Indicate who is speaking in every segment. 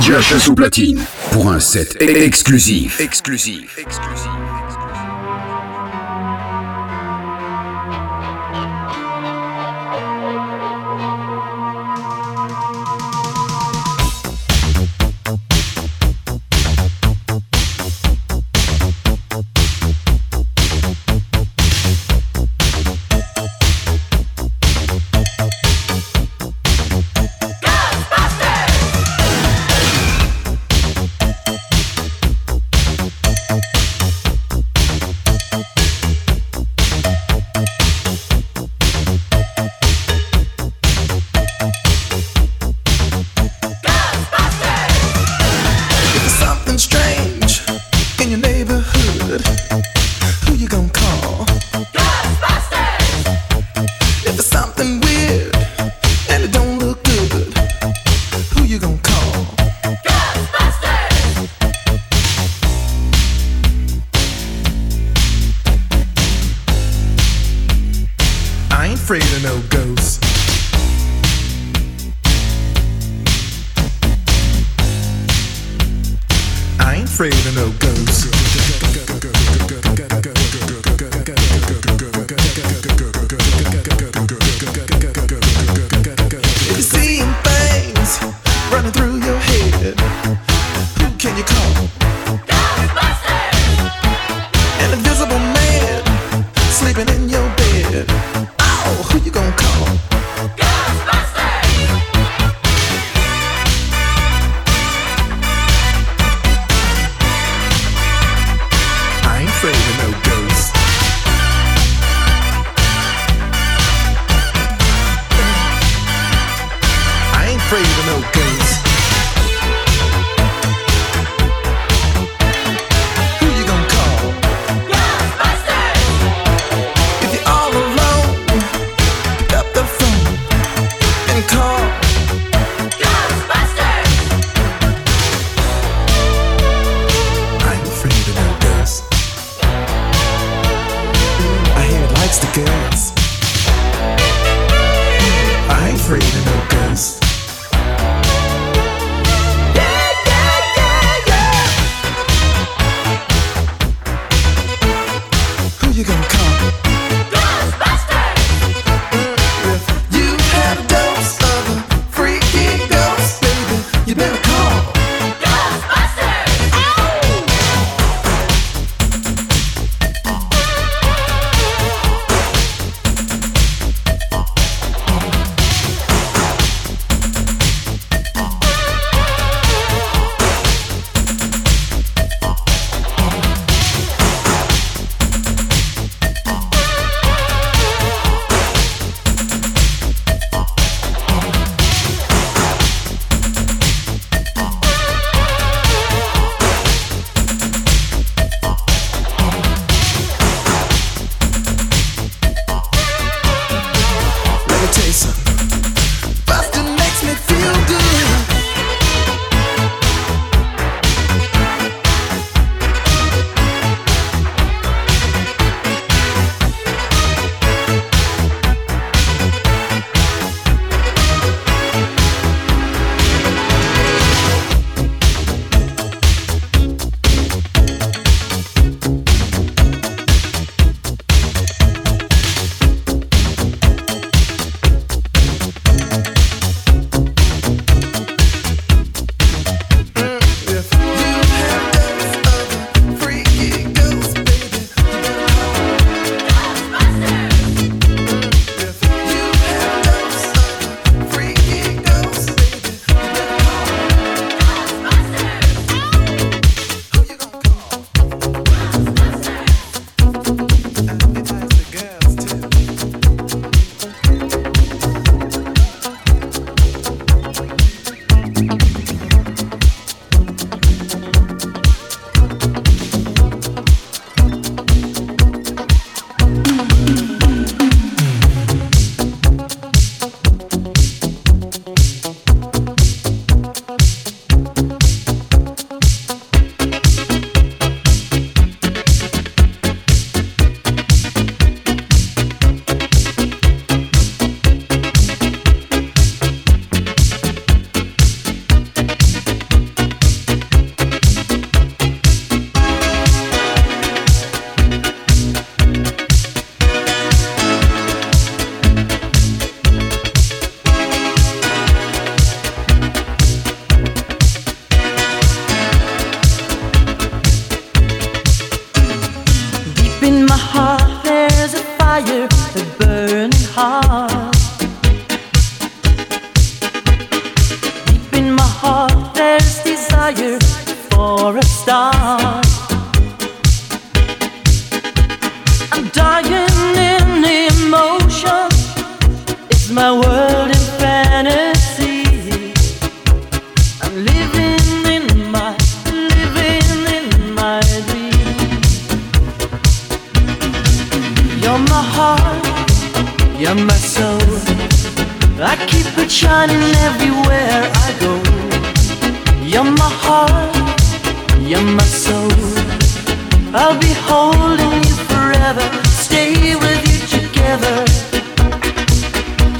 Speaker 1: DJ sous platine pour un set exclusif. Exclusif. Exclusif.
Speaker 2: afraid of no games. You're my heart, you're my soul. I keep it shining everywhere I go. You're my heart, you're my soul. I'll be holding you forever, stay with you together.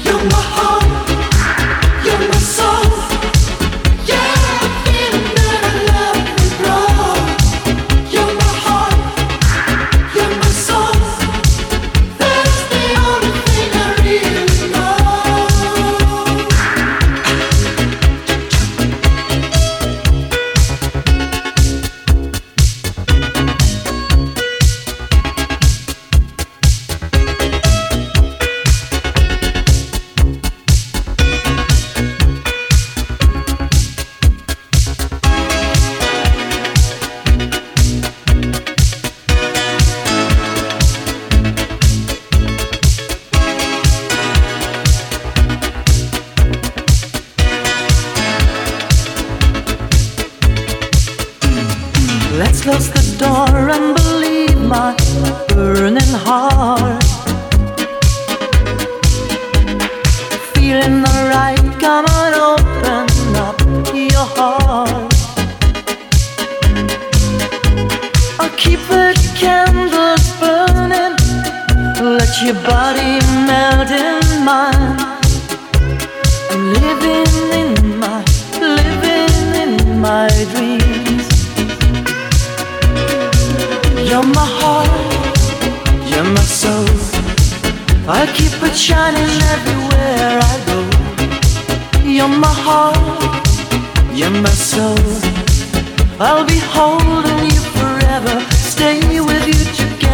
Speaker 2: You're my heart.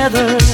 Speaker 2: together.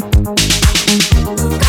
Speaker 2: Come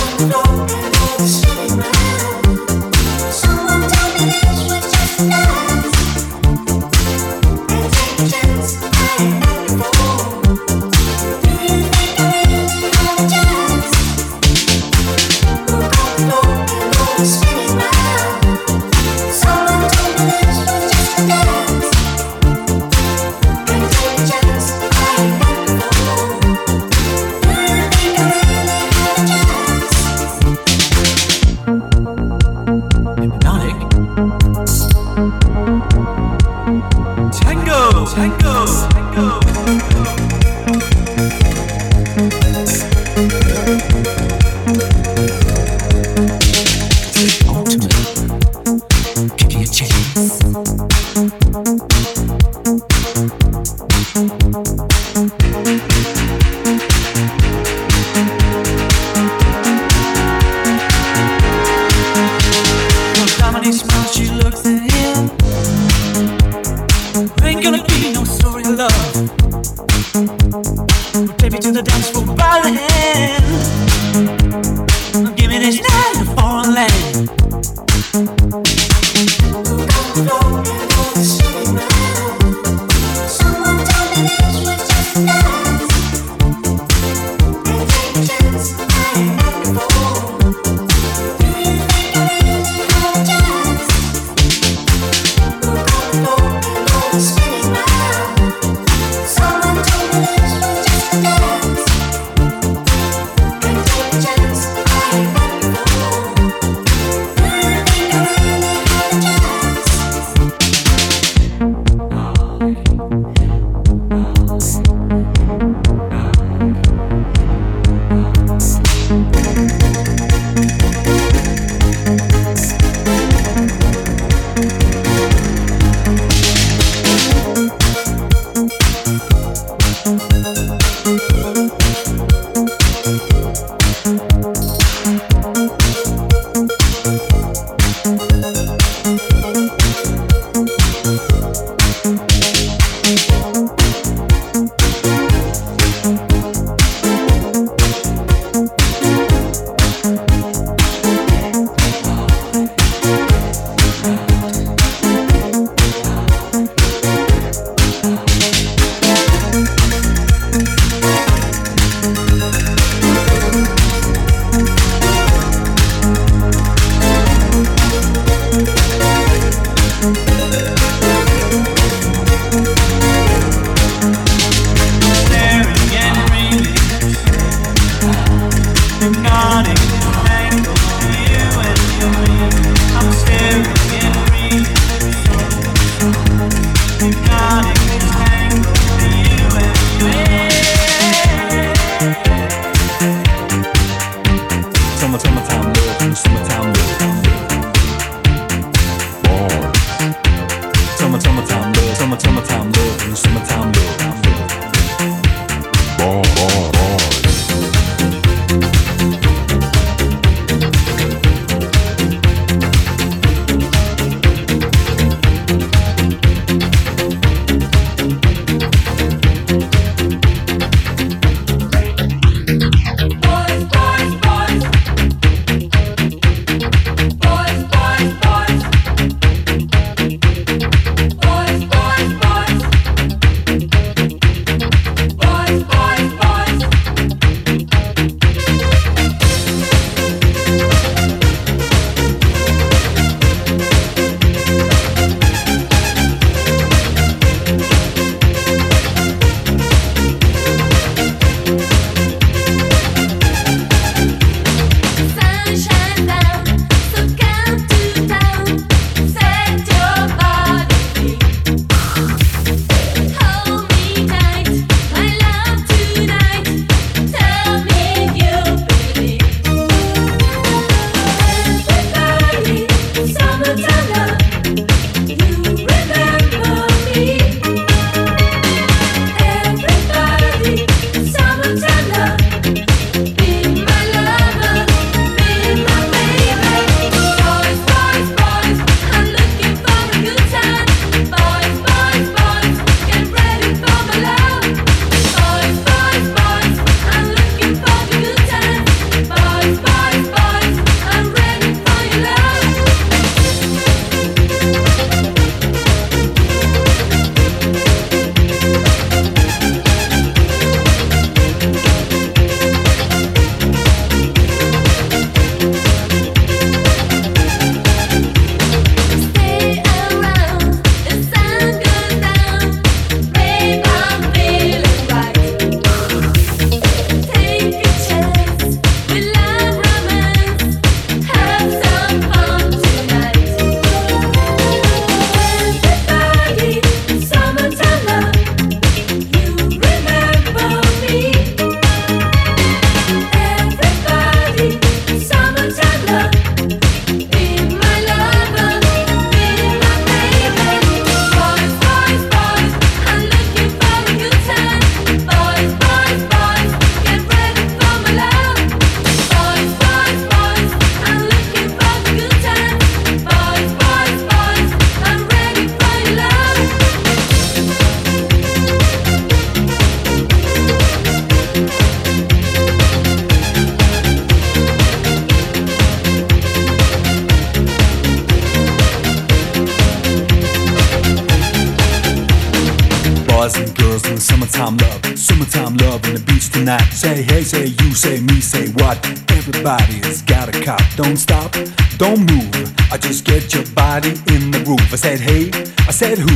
Speaker 2: Say hey, say you, say me, say what? Everybody's got a cop. Don't stop, don't move. I just get your body in the groove. I said hey, I said who?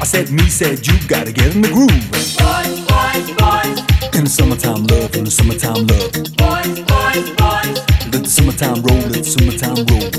Speaker 2: I said me, said you. Gotta get in the groove.
Speaker 3: Boys, boys, boys.
Speaker 2: In the summertime love, in the summertime love.
Speaker 3: Boys, boys, boys.
Speaker 2: Let the summertime roll, let the summertime roll.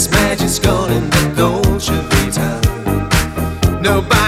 Speaker 4: this magic's gone and the gold should return.
Speaker 5: Nobody.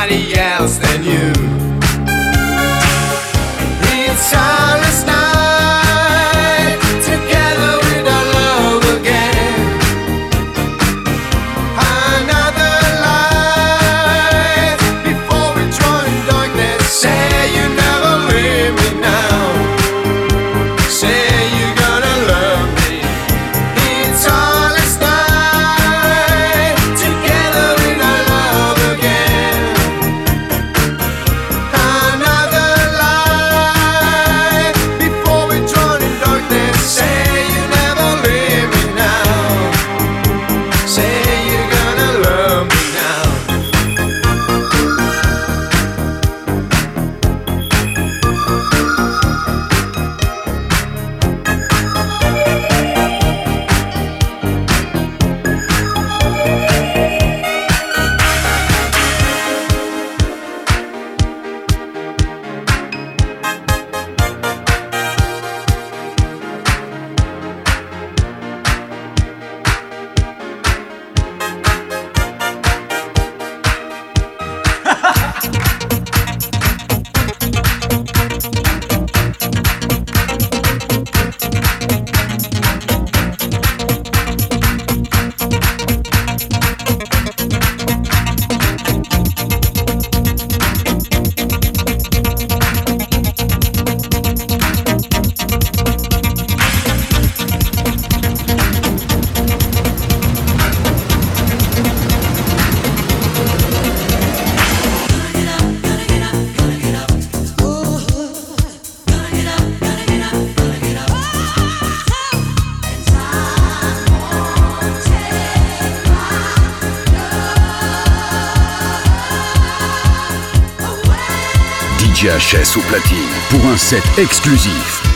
Speaker 5: GHS au platine pour un set exclusif.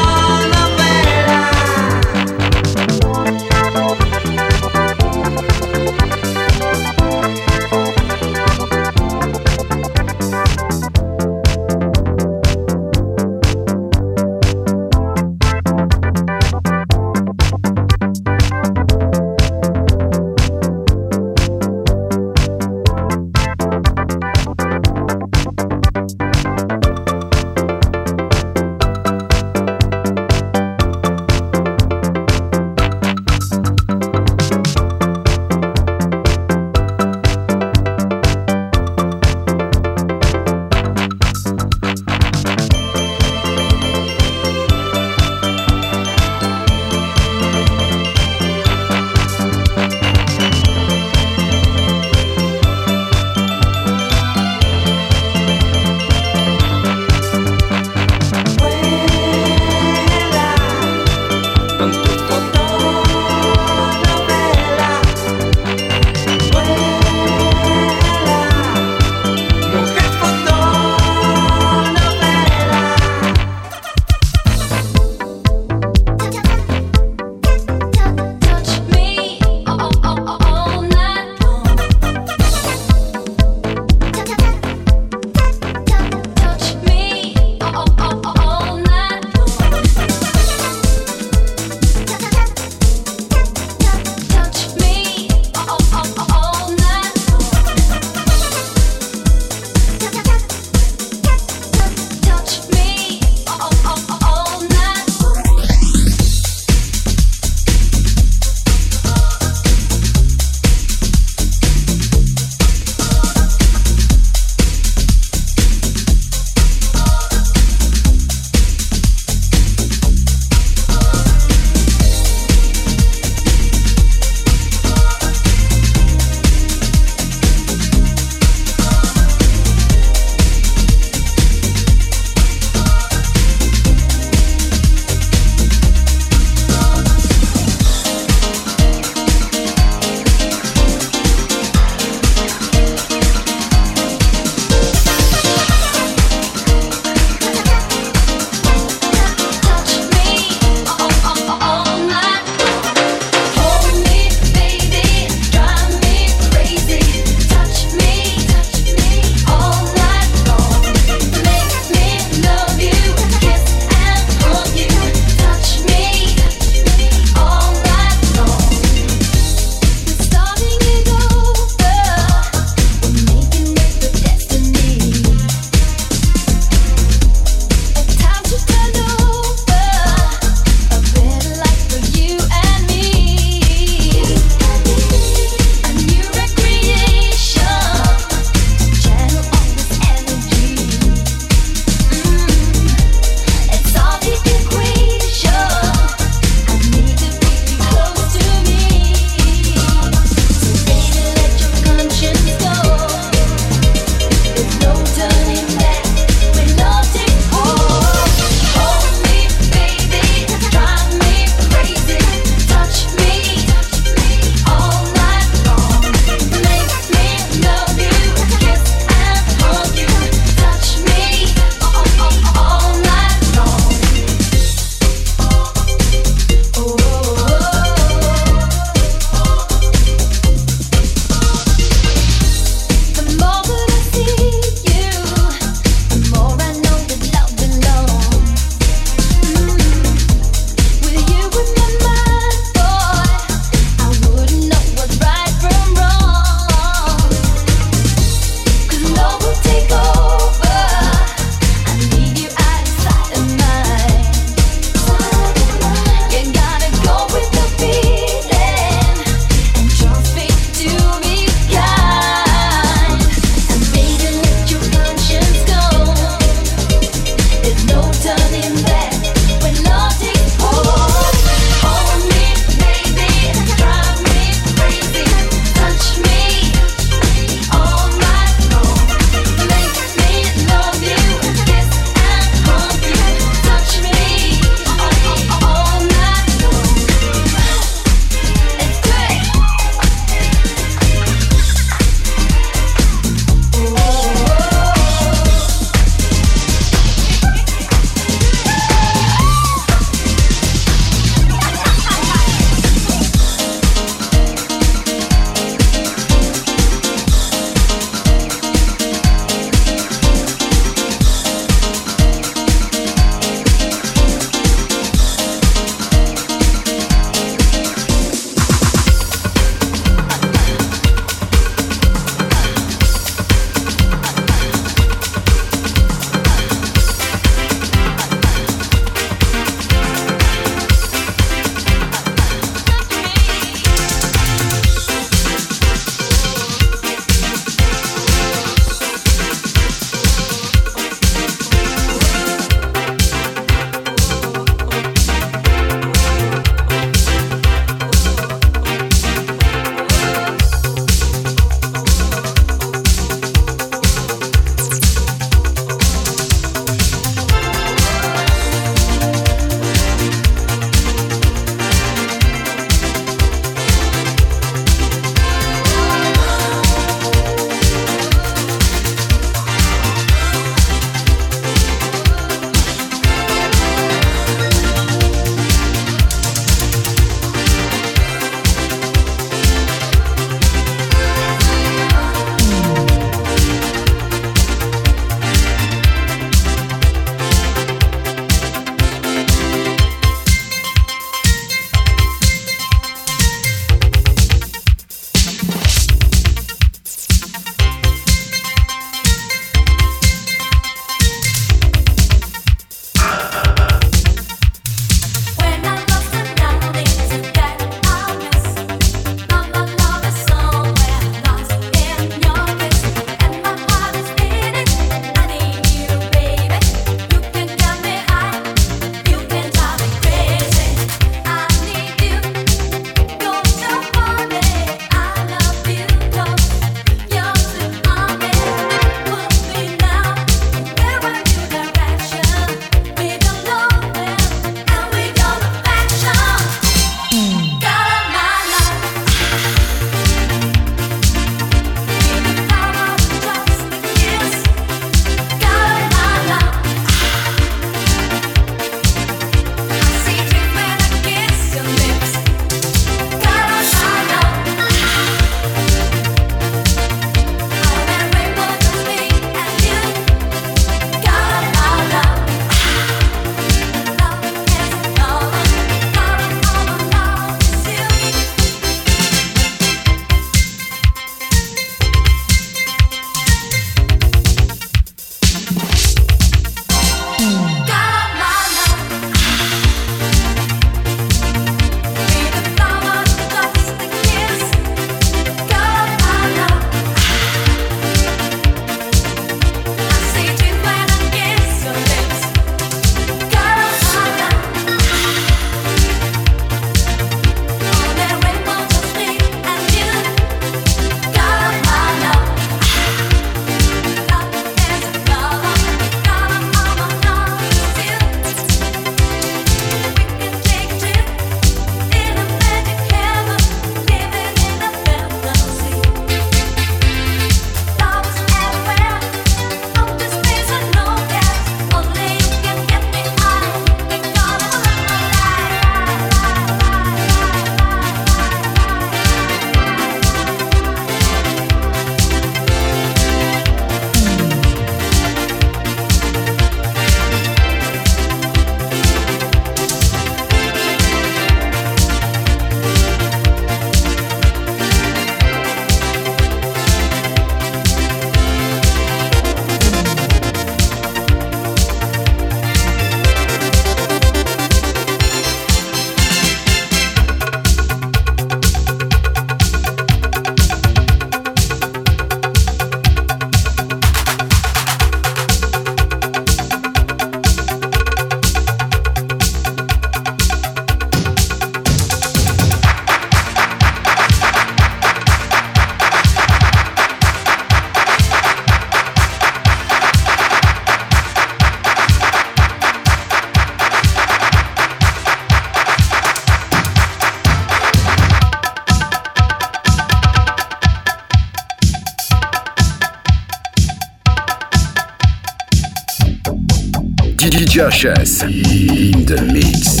Speaker 2: Chess in the mix.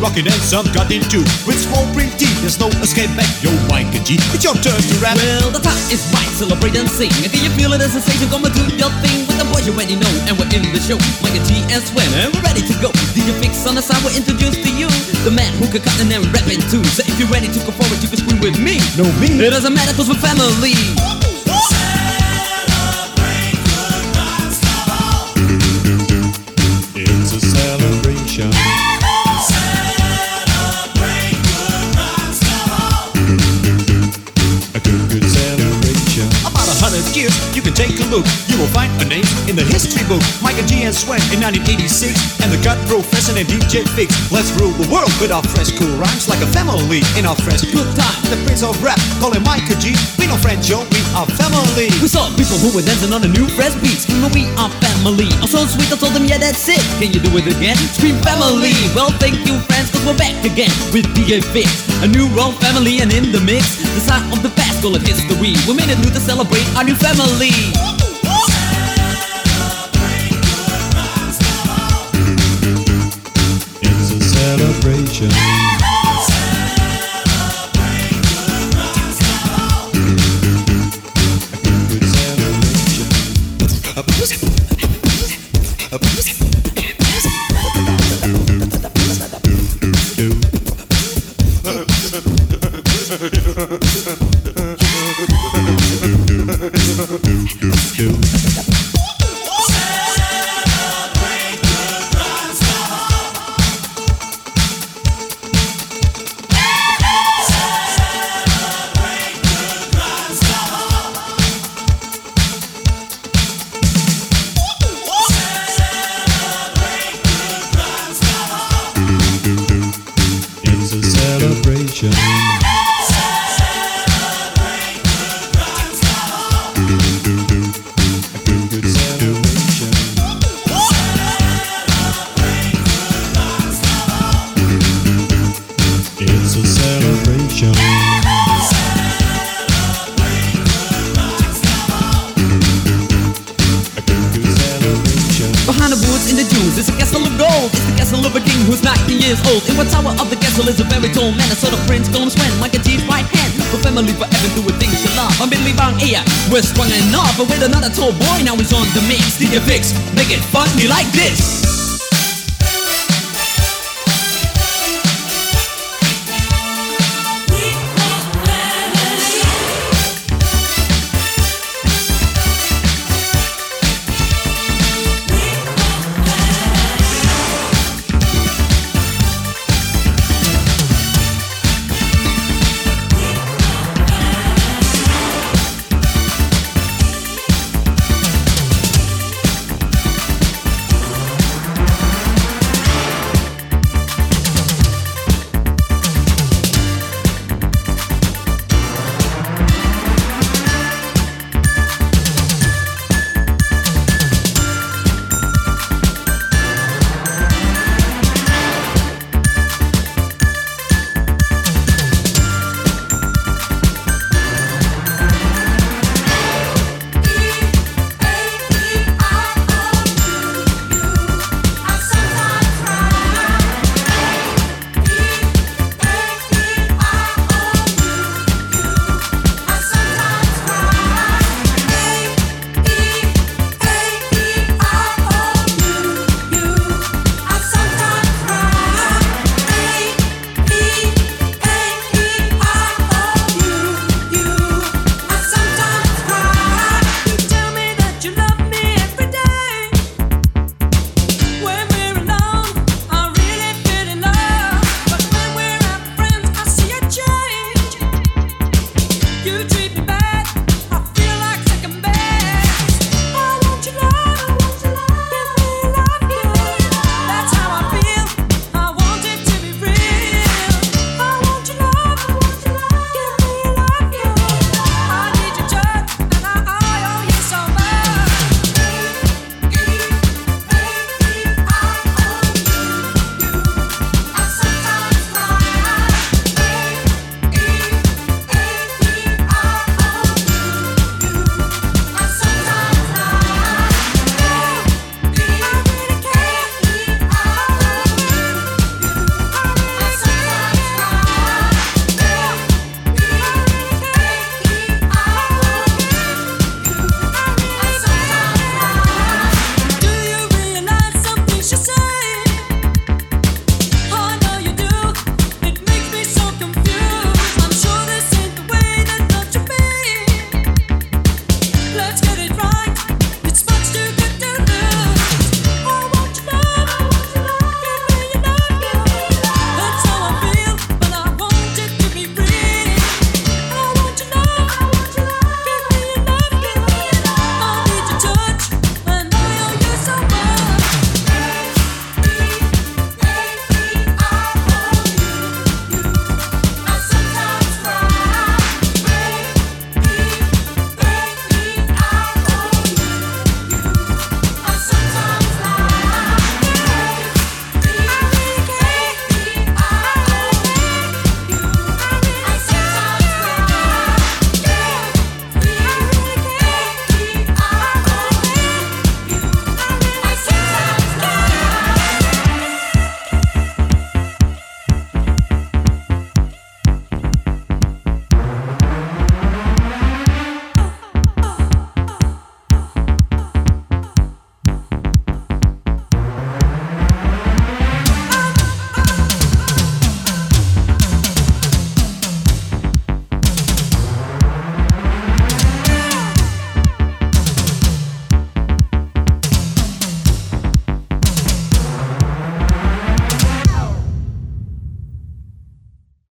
Speaker 6: Rocking, and some got into. With small brief T, there's no escape back. Yo, Micah G, it's your turn to rap.
Speaker 7: Well, the time is right, celebrate and sing. Can you feel it as a sensation? Come and do your thing with the boys you already know. And we're in the show, Micah G and Swen, and we're ready to go. DJ Fix on the side, we'll introduce to you the man who can cut and then rapping too. So if you're ready to go forward, you can scream with me.
Speaker 6: No, me.
Speaker 7: It doesn't matter cause we're family.
Speaker 6: And Swen in 1986, and the gut professor and DJ Fix. Let's rule the world with our fresh, cool rhymes like a family in our fresh, good time. The prince of rap, call him Micah G. We know French, yo, we are family.
Speaker 7: We saw people who were dancing on a new fresh beat Screaming we are family I'm so sweet I told them yeah that's it Can you do it again? Scream family Well thank you friends cause we're back again With DJ Fix A new wrong family and in the mix The sign of the past call it history We made it new to celebrate our new family
Speaker 6: celebration.